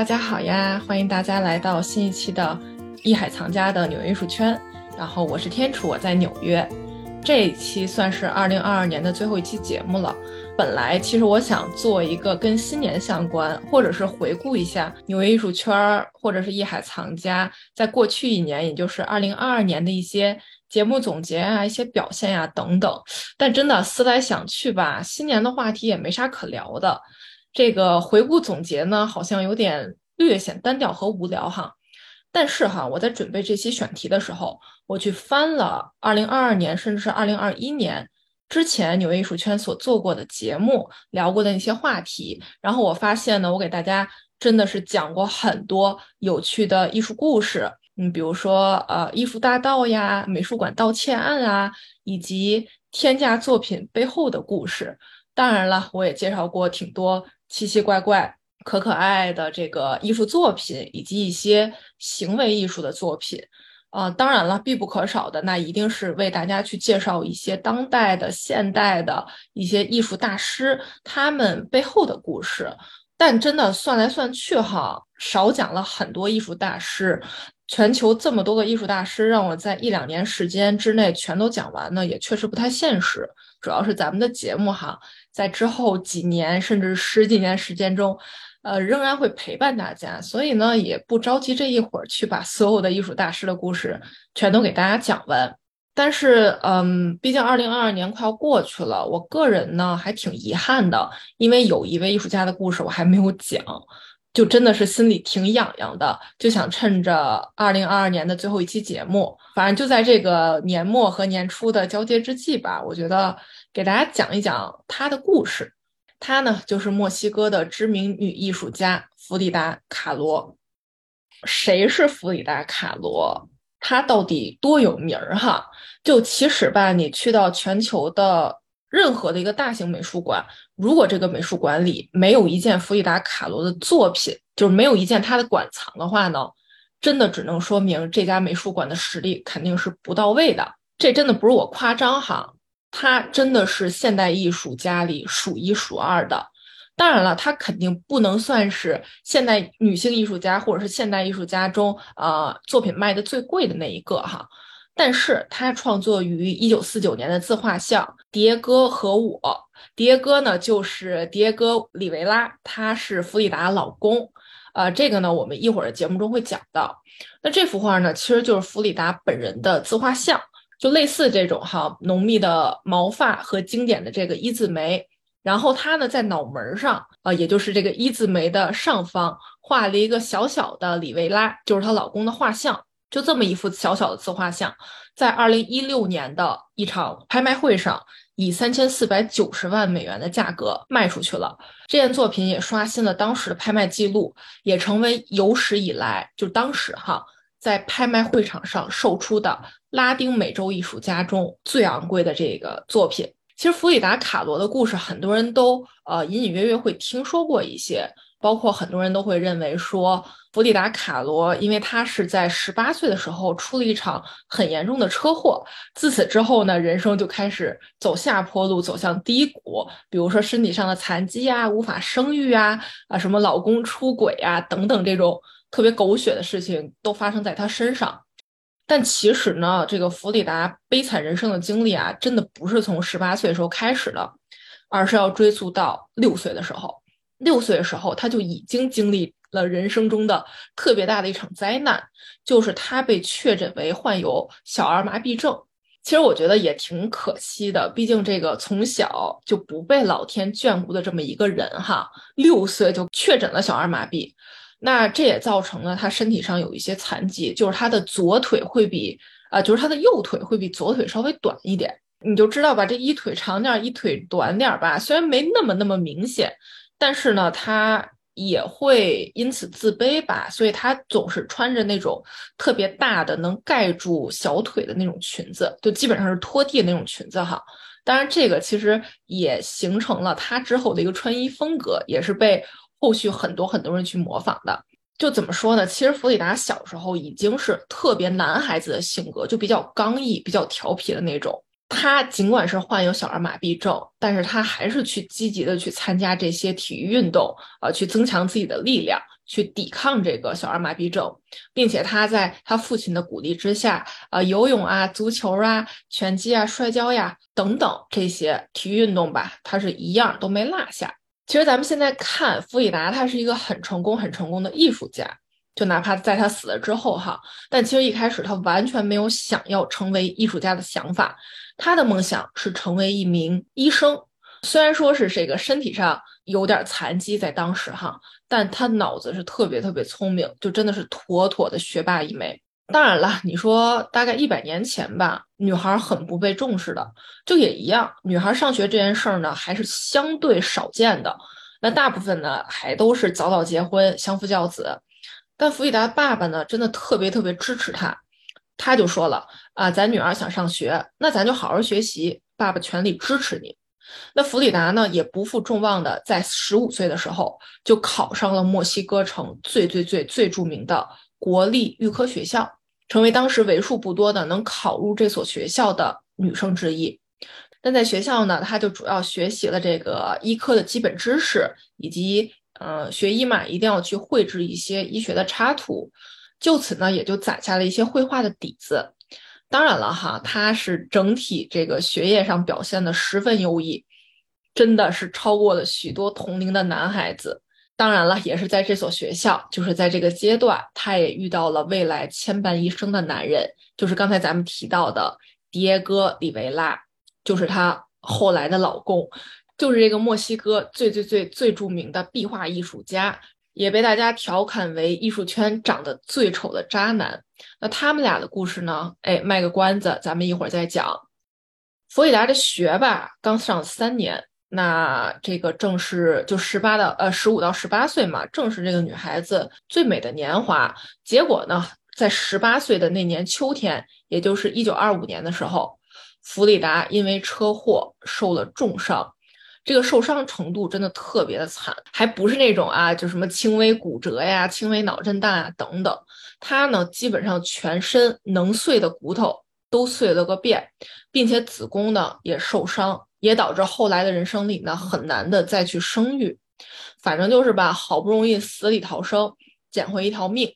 大家好呀！欢迎大家来到新一期的艺海藏家的纽约艺术圈。然后我是天楚，我在纽约。这一期算是二零二二年的最后一期节目了。本来其实我想做一个跟新年相关，或者是回顾一下纽约艺术圈或者是艺海藏家在过去一年，也就是二零二二年的一些节目总结啊、一些表现呀等等。但真的思来想去吧，新年的话题也没啥可聊的。这个回顾总结呢，好像有点略显单调和无聊哈。但是哈，我在准备这期选题的时候，我去翻了2022年甚至是2021年之前纽约艺术圈所做过的节目，聊过的那些话题，然后我发现呢，我给大家真的是讲过很多有趣的艺术故事，嗯，比如说呃，艺术大道呀，美术馆盗窃案啊，以及天价作品背后的故事。当然了，我也介绍过挺多。奇奇怪怪、可可爱爱的这个艺术作品，以及一些行为艺术的作品，啊，当然了，必不可少的那一定是为大家去介绍一些当代的、现代的一些艺术大师他们背后的故事。但真的算来算去哈，少讲了很多艺术大师。全球这么多个艺术大师，让我在一两年时间之内全都讲完呢，也确实不太现实。主要是咱们的节目哈。在之后几年甚至十几年时间中，呃，仍然会陪伴大家，所以呢，也不着急这一会儿去把所有的艺术大师的故事全都给大家讲完。但是，嗯，毕竟二零二二年快要过去了，我个人呢还挺遗憾的，因为有一位艺术家的故事我还没有讲，就真的是心里挺痒痒的，就想趁着二零二二年的最后一期节目，反正就在这个年末和年初的交接之际吧，我觉得。给大家讲一讲她的故事。她呢，就是墨西哥的知名女艺术家弗里达·卡罗。谁是弗里达·卡罗？她到底多有名儿哈？就其实吧，你去到全球的任何的一个大型美术馆，如果这个美术馆里没有一件弗里达·卡罗的作品，就是没有一件他的馆藏的话呢，真的只能说明这家美术馆的实力肯定是不到位的。这真的不是我夸张哈。他真的是现代艺术家里数一数二的，当然了，她肯定不能算是现代女性艺术家或者是现代艺术家中呃作品卖的最贵的那一个哈。但是他创作于一九四九年的自画像《迭戈和我》，迭戈呢就是迭戈·里维拉，他是弗里达老公，呃，这个呢我们一会儿节目中会讲到。那这幅画呢其实就是弗里达本人的自画像。就类似这种哈，浓密的毛发和经典的这个一字眉，然后他呢在脑门上啊，也就是这个一字眉的上方画了一个小小的里维拉，就是她老公的画像，就这么一幅小小的自画像，在二零一六年的一场拍卖会上，以三千四百九十万美元的价格卖出去了。这件作品也刷新了当时的拍卖记录，也成为有史以来就当时哈。在拍卖会场上售出的拉丁美洲艺术家中最昂贵的这个作品，其实弗里达·卡罗的故事，很多人都呃隐隐约约会听说过一些，包括很多人都会认为说，弗里达·卡罗因为他是在十八岁的时候出了一场很严重的车祸，自此之后呢，人生就开始走下坡路，走向低谷，比如说身体上的残疾啊，无法生育啊，啊什么老公出轨啊等等这种。特别狗血的事情都发生在他身上，但其实呢，这个弗里达悲惨人生的经历啊，真的不是从十八岁的时候开始的，而是要追溯到六岁的时候。六岁的时候，他就已经经历了人生中的特别大的一场灾难，就是他被确诊为患有小儿麻痹症。其实我觉得也挺可惜的，毕竟这个从小就不被老天眷顾的这么一个人哈，六岁就确诊了小儿麻痹。那这也造成了他身体上有一些残疾，就是他的左腿会比啊，就是他的右腿会比左腿稍微短一点。你就知道吧，这一腿长点，一腿短点吧，虽然没那么那么明显，但是呢，他也会因此自卑吧，所以他总是穿着那种特别大的能盖住小腿的那种裙子，就基本上是拖地的那种裙子哈。当然，这个其实也形成了他之后的一个穿衣风格，也是被。后续很多很多人去模仿的，就怎么说呢？其实弗里达小时候已经是特别男孩子的性格，就比较刚毅、比较调皮的那种。他尽管是患有小儿麻痹症，但是他还是去积极的去参加这些体育运动，啊，去增强自己的力量，去抵抗这个小儿麻痹症，并且他在他父亲的鼓励之下，啊，游泳啊、足球啊、拳击啊、摔跤呀等等这些体育运动吧，他是一样都没落下。其实咱们现在看弗里达，他是一个很成功、很成功的艺术家，就哪怕在他死了之后哈，但其实一开始他完全没有想要成为艺术家的想法，他的梦想是成为一名医生。虽然说是这个身体上有点残疾，在当时哈，但他脑子是特别特别聪明，就真的是妥妥的学霸一枚。当然了，你说大概一百年前吧，女孩很不被重视的，就也一样。女孩上学这件事儿呢，还是相对少见的。那大部分呢，还都是早早结婚，相夫教子。但弗里达爸爸呢，真的特别特别支持她，他就说了啊，咱女儿想上学，那咱就好好学习，爸爸全力支持你。那弗里达呢，也不负众望的，在十五岁的时候就考上了墨西哥城最最最最著名的国立预科学校，成为当时为数不多的能考入这所学校的女生之一。但在学校呢，她就主要学习了这个医科的基本知识，以及呃，学医嘛，一定要去绘制一些医学的插图，就此呢，也就攒下了一些绘画的底子。当然了哈，他是整体这个学业上表现的十分优异，真的是超过了许多同龄的男孩子。当然了，也是在这所学校，就是在这个阶段，他也遇到了未来牵绊一生的男人，就是刚才咱们提到的迭戈·里维拉，就是他后来的老公，就是这个墨西哥最最最最著名的壁画艺术家。也被大家调侃为艺术圈长得最丑的渣男。那他们俩的故事呢？哎，卖个关子，咱们一会儿再讲。弗里达的学吧刚上三年，那这个正是就十八到呃十五到十八岁嘛，正是这个女孩子最美的年华。结果呢，在十八岁的那年秋天，也就是一九二五年的时候，弗里达因为车祸受了重伤。这个受伤程度真的特别的惨，还不是那种啊，就什么轻微骨折呀、轻微脑震荡啊等等。他呢，基本上全身能碎的骨头都碎了个遍，并且子宫呢也受伤，也导致后来的人生里呢很难的再去生育。反正就是吧，好不容易死里逃生，捡回一条命，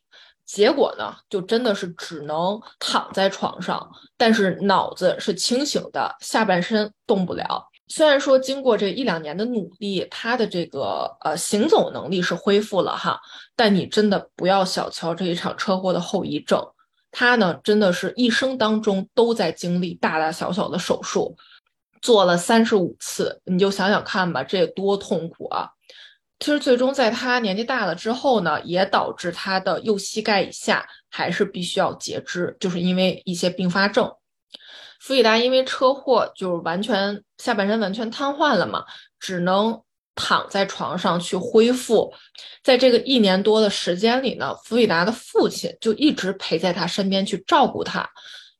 结果呢，就真的是只能躺在床上，但是脑子是清醒的，下半身动不了。虽然说经过这一两年的努力，他的这个呃行走能力是恢复了哈，但你真的不要小瞧这一场车祸的后遗症，他呢真的是一生当中都在经历大大小小的手术，做了三十五次，你就想想看吧，这多痛苦啊！其实最终在他年纪大了之后呢，也导致他的右膝盖以下还是必须要截肢，就是因为一些并发症。弗里达因为车祸就是完全下半身完全瘫痪了嘛，只能躺在床上去恢复。在这个一年多的时间里呢，弗里达的父亲就一直陪在他身边去照顾他。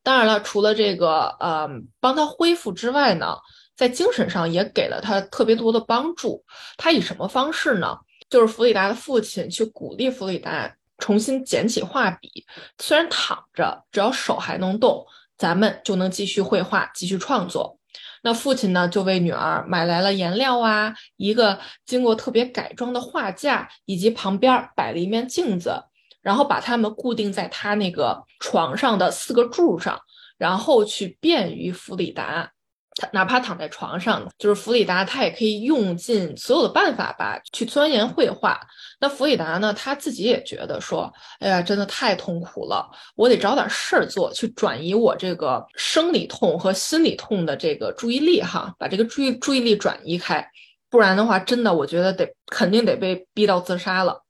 当然了，除了这个呃帮他恢复之外呢，在精神上也给了他特别多的帮助。他以什么方式呢？就是弗里达的父亲去鼓励弗里达重新捡起画笔，虽然躺着，只要手还能动。咱们就能继续绘画，继续创作。那父亲呢，就为女儿买来了颜料啊，一个经过特别改装的画架，以及旁边摆了一面镜子，然后把它们固定在他那个床上的四个柱上，然后去便于弗里达。他哪怕躺在床上，就是弗里达，他也可以用尽所有的办法吧，去钻研绘画。那弗里达呢，他自己也觉得说，哎呀，真的太痛苦了，我得找点事儿做，去转移我这个生理痛和心理痛的这个注意力哈，把这个注意注意力转移开，不然的话，真的我觉得得肯定得被逼到自杀了。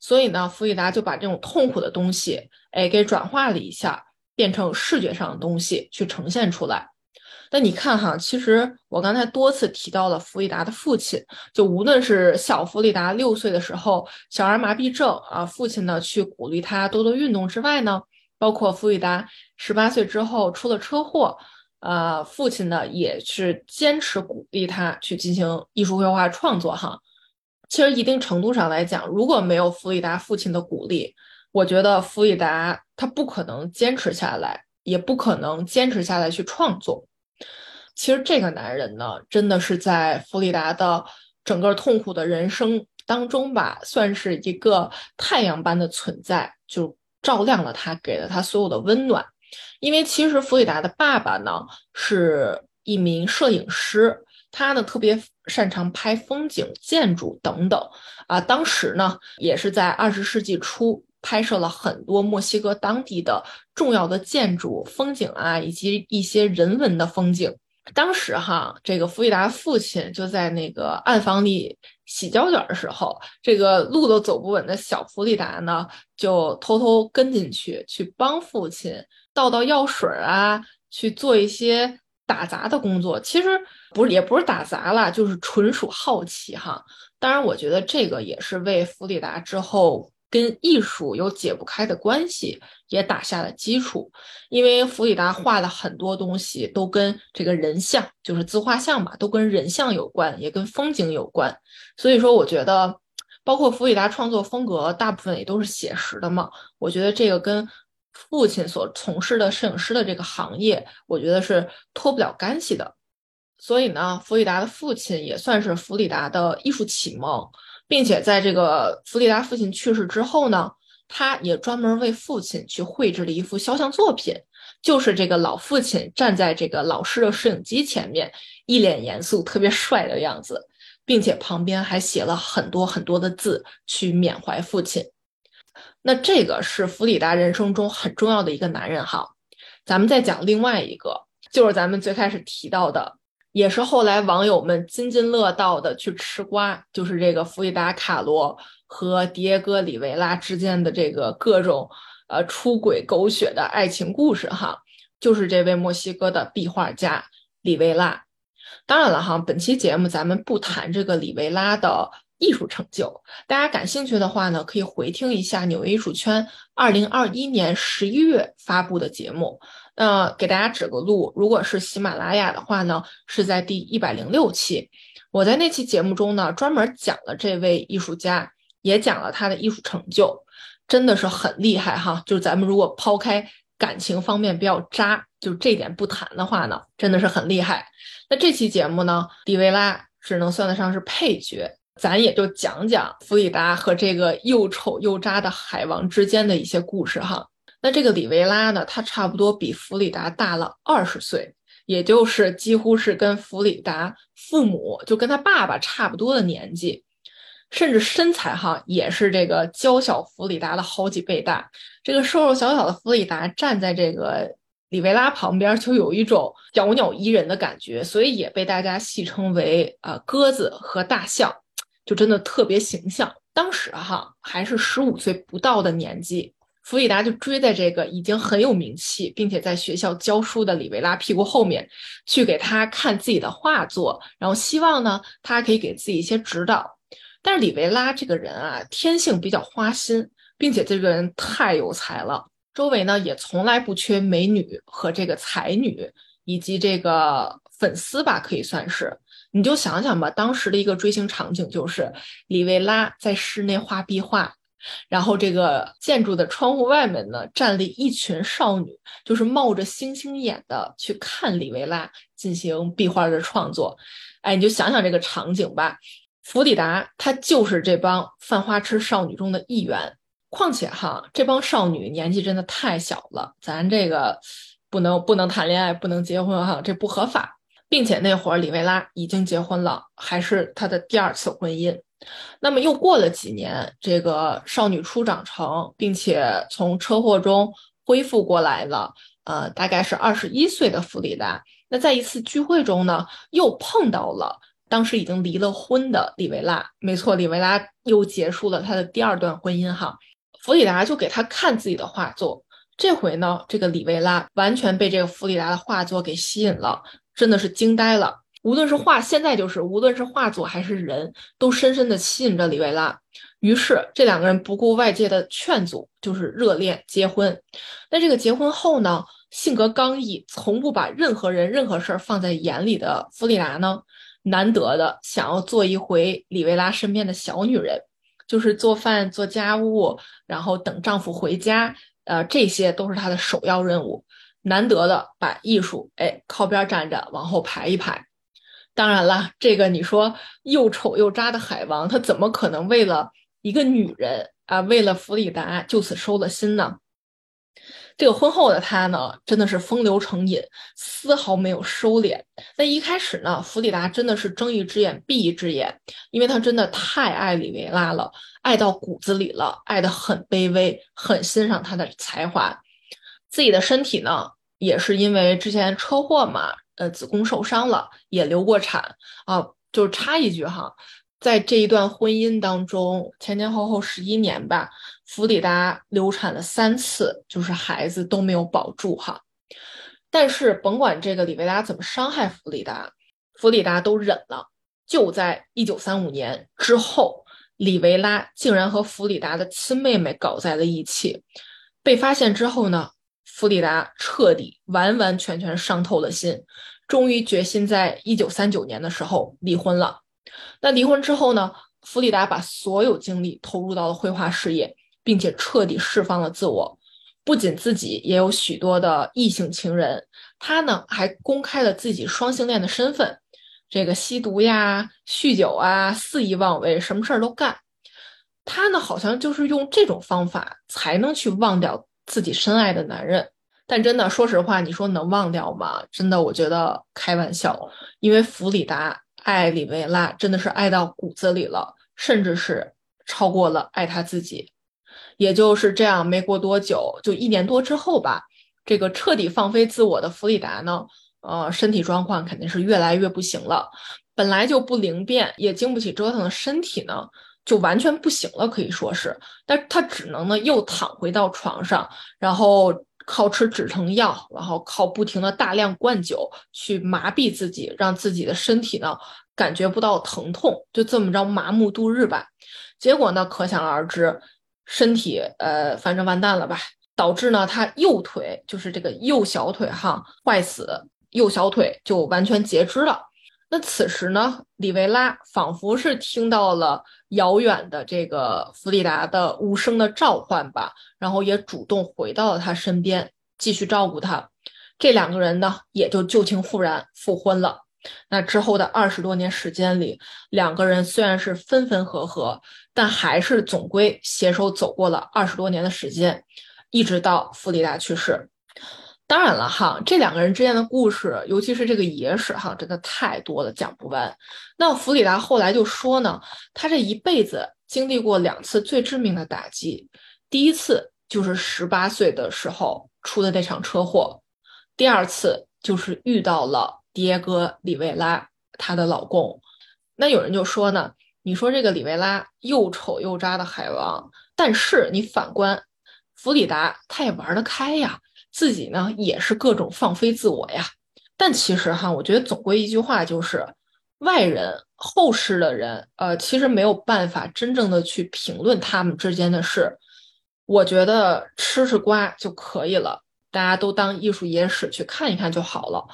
所以呢，弗里达就把这种痛苦的东西，哎，给转化了一下，变成视觉上的东西去呈现出来。那你看哈，其实我刚才多次提到了弗里达的父亲，就无论是小弗里达六岁的时候小儿麻痹症啊，父亲呢去鼓励他多多运动之外呢，包括弗里达十八岁之后出了车祸，呃，父亲呢也是坚持鼓励他去进行艺术绘画创作哈。其实一定程度上来讲，如果没有弗里达父亲的鼓励，我觉得弗里达他不可能坚持下来，也不可能坚持下来去创作。其实这个男人呢，真的是在弗里达的整个痛苦的人生当中吧，算是一个太阳般的存在，就照亮了他，给了他所有的温暖。因为其实弗里达的爸爸呢是一名摄影师，他呢特别擅长拍风景、建筑等等啊。当时呢也是在二十世纪初拍摄了很多墨西哥当地的重要的建筑、风景啊，以及一些人文的风景。当时哈，这个弗里达父亲就在那个暗房里洗胶卷的时候，这个路都走不稳的小弗里达呢，就偷偷跟进去，去帮父亲。倒倒药水啊，去做一些打杂的工作，其实不是，也不是打杂了，就是纯属好奇哈。当然，我觉得这个也是为弗里达之后跟艺术有解不开的关系也打下了基础。因为弗里达画的很多东西都跟这个人像，就是自画像嘛，都跟人像有关，也跟风景有关。所以说，我觉得包括弗里达创作风格大部分也都是写实的嘛。我觉得这个跟。父亲所从事的摄影师的这个行业，我觉得是脱不了干系的。所以呢，弗里达的父亲也算是弗里达的艺术启蒙，并且在这个弗里达父亲去世之后呢，他也专门为父亲去绘制了一幅肖像作品，就是这个老父亲站在这个老式的摄影机前面，一脸严肃、特别帅的样子，并且旁边还写了很多很多的字去缅怀父亲。那这个是弗里达人生中很重要的一个男人哈，咱们再讲另外一个，就是咱们最开始提到的，也是后来网友们津津乐道的去吃瓜，就是这个弗里达卡罗和迪耶戈里维拉之间的这个各种呃出轨狗血的爱情故事哈，就是这位墨西哥的壁画家里维拉。当然了哈，本期节目咱们不谈这个里维拉的。艺术成就，大家感兴趣的话呢，可以回听一下纽约艺术圈二零二一年十一月发布的节目。那给大家指个路，如果是喜马拉雅的话呢，是在第一百零六期。我在那期节目中呢，专门讲了这位艺术家，也讲了他的艺术成就，真的是很厉害哈。就是咱们如果抛开感情方面比较渣，就这点不谈的话呢，真的是很厉害。那这期节目呢，迪维拉只能算得上是配角。咱也就讲讲弗里达和这个又丑又渣的海王之间的一些故事哈。那这个里维拉呢，他差不多比弗里达大了二十岁，也就是几乎是跟弗里达父母就跟他爸爸差不多的年纪，甚至身材哈也是这个娇小弗里达的好几倍大。这个瘦瘦小小的弗里达站在这个里维拉旁边，就有一种小鸟依人的感觉，所以也被大家戏称为啊鸽子和大象。就真的特别形象。当时哈还是十五岁不到的年纪，弗里达就追在这个已经很有名气，并且在学校教书的里维拉屁股后面，去给他看自己的画作，然后希望呢他可以给自己一些指导。但是里维拉这个人啊，天性比较花心，并且这个人太有才了，周围呢也从来不缺美女和这个才女，以及这个粉丝吧，可以算是。你就想想吧，当时的一个追星场景就是里维拉在室内画壁画，然后这个建筑的窗户外面呢站立一群少女，就是冒着星星眼的去看里维拉进行壁画的创作。哎，你就想想这个场景吧。弗里达她就是这帮犯花痴少女中的一员。况且哈，这帮少女年纪真的太小了，咱这个不能不能谈恋爱，不能结婚哈，这不合法。并且那会儿里维拉已经结婚了，还是他的第二次婚姻。那么又过了几年，这个少女初长成，并且从车祸中恢复过来了。呃，大概是二十一岁的弗里达。那在一次聚会中呢，又碰到了当时已经离了婚的里维拉。没错，里维拉又结束了他的第二段婚姻。哈，弗里达就给他看自己的画作。这回呢，这个里维拉完全被这个弗里达的画作给吸引了。真的是惊呆了，无论是画，现在就是无论是画作还是人都深深的吸引着里维拉。于是这两个人不顾外界的劝阻，就是热恋结婚。那这个结婚后呢，性格刚毅，从不把任何人、任何事儿放在眼里的弗里达呢，难得的想要做一回里维拉身边的小女人，就是做饭、做家务，然后等丈夫回家，呃，这些都是她的首要任务。难得的把艺术哎靠边站着，往后排一排。当然了，这个你说又丑又渣的海王，他怎么可能为了一个女人啊，为了弗里达就此收了心呢？这个婚后的他呢，真的是风流成瘾，丝毫没有收敛。那一开始呢，弗里达真的是睁一只眼闭一只眼，因为他真的太爱里维拉了，爱到骨子里了，爱得很卑微，很欣赏他的才华。自己的身体呢，也是因为之前车祸嘛。呃，子宫受伤了，也流过产啊。就插一句哈，在这一段婚姻当中，前前后后十一年吧，弗里达流产了三次，就是孩子都没有保住哈。但是甭管这个里维拉怎么伤害弗里达，弗里达都忍了。就在一九三五年之后，里维拉竟然和弗里达的亲妹妹搞在了一起，被发现之后呢？弗里达彻底完完全全伤透了心，终于决心在一九三九年的时候离婚了。那离婚之后呢？弗里达把所有精力投入到了绘画事业，并且彻底释放了自我。不仅自己也有许多的异性情人，他呢还公开了自己双性恋的身份。这个吸毒呀、酗酒啊、肆意妄为，什么事儿都干。他呢好像就是用这种方法才能去忘掉。自己深爱的男人，但真的，说实话，你说能忘掉吗？真的，我觉得开玩笑。因为弗里达爱里维拉真的是爱到骨子里了，甚至是超过了爱他自己。也就是这样，没过多久，就一年多之后吧，这个彻底放飞自我的弗里达呢，呃，身体状况肯定是越来越不行了。本来就不灵便，也经不起折腾的身体呢。就完全不行了，可以说是，但他只能呢又躺回到床上，然后靠吃止疼药，然后靠不停的大量灌酒去麻痹自己，让自己的身体呢感觉不到疼痛，就这么着麻木度日吧。结果呢，可想而知，身体呃反正完蛋了吧，导致呢他右腿就是这个右小腿哈坏死，右小腿就完全截肢了。那此时呢，里维拉仿佛是听到了遥远的这个弗里达的无声的召唤吧，然后也主动回到了他身边，继续照顾他。这两个人呢，也就旧情复燃，复婚了。那之后的二十多年时间里，两个人虽然是分分合合，但还是总归携手走过了二十多年的时间，一直到弗里达去世。当然了哈，这两个人之间的故事，尤其是这个野史哈，真的太多了，讲不完。那弗里达后来就说呢，他这一辈子经历过两次最致命的打击，第一次就是十八岁的时候出的那场车祸，第二次就是遇到了迭戈·里维拉，她的老公。那有人就说呢，你说这个里维拉又丑又渣的海王，但是你反观弗里达，他也玩得开呀。自己呢也是各种放飞自我呀，但其实哈，我觉得总归一句话就是，外人后世的人，呃，其实没有办法真正的去评论他们之间的事。我觉得吃吃瓜就可以了，大家都当艺术野史去看一看就好了。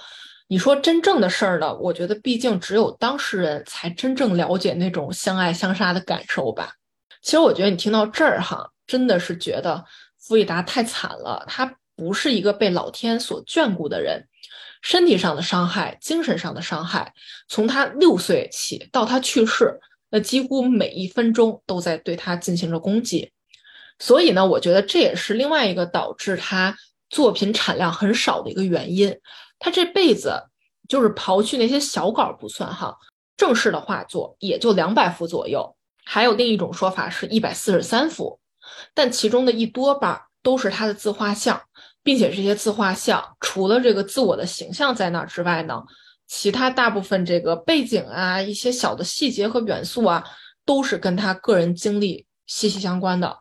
你说真正的事儿呢？我觉得毕竟只有当事人才真正了解那种相爱相杀的感受吧。其实我觉得你听到这儿哈，真的是觉得弗里达太惨了，他。不是一个被老天所眷顾的人，身体上的伤害，精神上的伤害，从他六岁起到他去世，那几乎每一分钟都在对他进行着攻击。所以呢，我觉得这也是另外一个导致他作品产量很少的一个原因。他这辈子就是刨去那些小稿不算哈，正式的画作也就两百幅左右，还有另一种说法是一百四十三幅，但其中的一多半都是他的自画像。并且这些自画像，除了这个自我的形象在那儿之外呢，其他大部分这个背景啊，一些小的细节和元素啊，都是跟他个人经历息息相关的。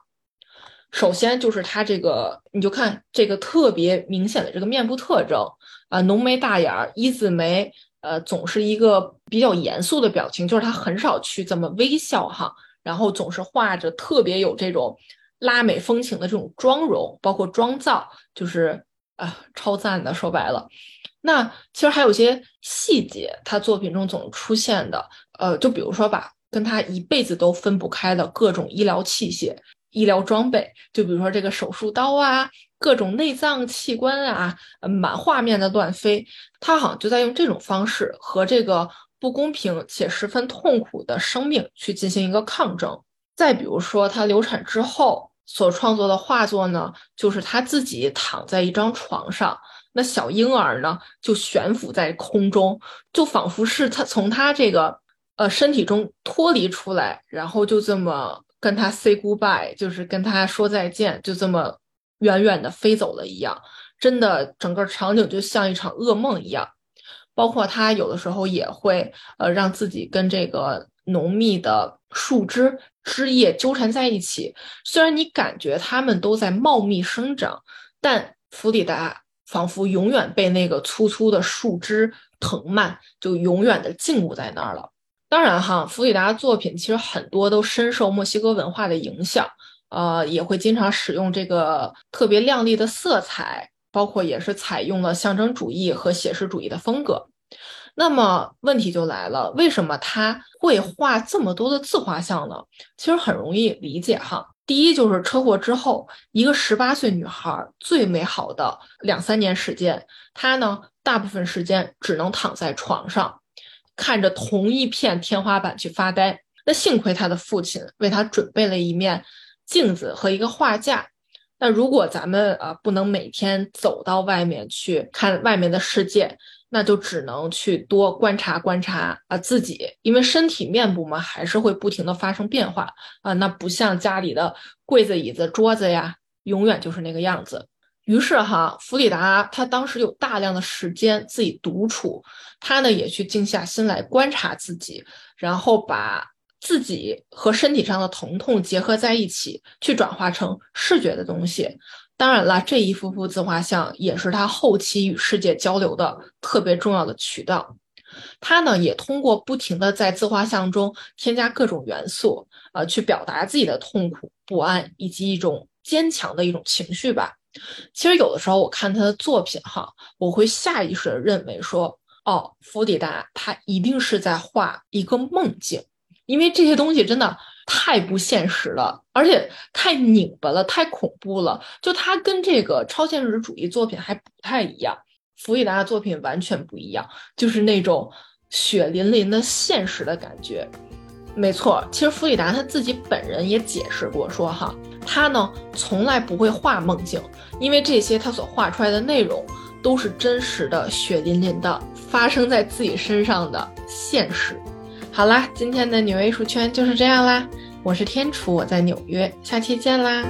首先就是他这个，你就看这个特别明显的这个面部特征啊，浓眉大眼儿，一字眉，呃，总是一个比较严肃的表情，就是他很少去这么微笑哈，然后总是画着特别有这种。拉美风情的这种妆容，包括妆造，就是啊，超赞的。说白了，那其实还有些细节，他作品中总出现的，呃，就比如说吧，跟他一辈子都分不开的各种医疗器械、医疗装备，就比如说这个手术刀啊，各种内脏器官啊，满画面的乱飞，他好像就在用这种方式和这个不公平且十分痛苦的生命去进行一个抗争。再比如说，她流产之后所创作的画作呢，就是他自己躺在一张床上，那小婴儿呢就悬浮在空中，就仿佛是他从他这个呃身体中脱离出来，然后就这么跟他 say goodbye，就是跟他说再见，就这么远远的飞走了一样。真的，整个场景就像一场噩梦一样。包括他有的时候也会呃让自己跟这个浓密的树枝枝叶纠缠在一起，虽然你感觉它们都在茂密生长，但弗里达仿佛永远被那个粗粗的树枝藤蔓就永远的禁锢在那儿了。当然哈，弗里达的作品其实很多都深受墨西哥文化的影响，呃，也会经常使用这个特别亮丽的色彩。包括也是采用了象征主义和写实主义的风格，那么问题就来了，为什么他会画这么多的自画像呢？其实很容易理解哈。第一就是车祸之后，一个十八岁女孩最美好的两三年时间，她呢大部分时间只能躺在床上，看着同一片天花板去发呆。那幸亏她的父亲为她准备了一面镜子和一个画架。那如果咱们啊不能每天走到外面去看外面的世界，那就只能去多观察观察啊自己，因为身体面部嘛还是会不停的发生变化啊，那不像家里的柜子、椅子、桌子呀，永远就是那个样子。于是哈，弗里达他当时有大量的时间自己独处，他呢也去静下心来观察自己，然后把。自己和身体上的疼痛结合在一起，去转化成视觉的东西。当然了，这一幅幅自画像也是他后期与世界交流的特别重要的渠道。他呢，也通过不停的在自画像中添加各种元素，呃，去表达自己的痛苦、不安以及一种坚强的一种情绪吧。其实有的时候我看他的作品哈，我会下意识的认为说，哦，弗迪达他一定是在画一个梦境。因为这些东西真的太不现实了，而且太拧巴了，太恐怖了。就它跟这个超现实主义作品还不太一样，弗里达的作品完全不一样，就是那种血淋淋的现实的感觉。没错，其实弗里达他自己本人也解释过，说哈，他呢从来不会画梦境，因为这些他所画出来的内容都是真实的、血淋淋的发生在自己身上的现实。好啦，今天的纽约艺术圈就是这样啦。我是天楚，我在纽约，下期见啦。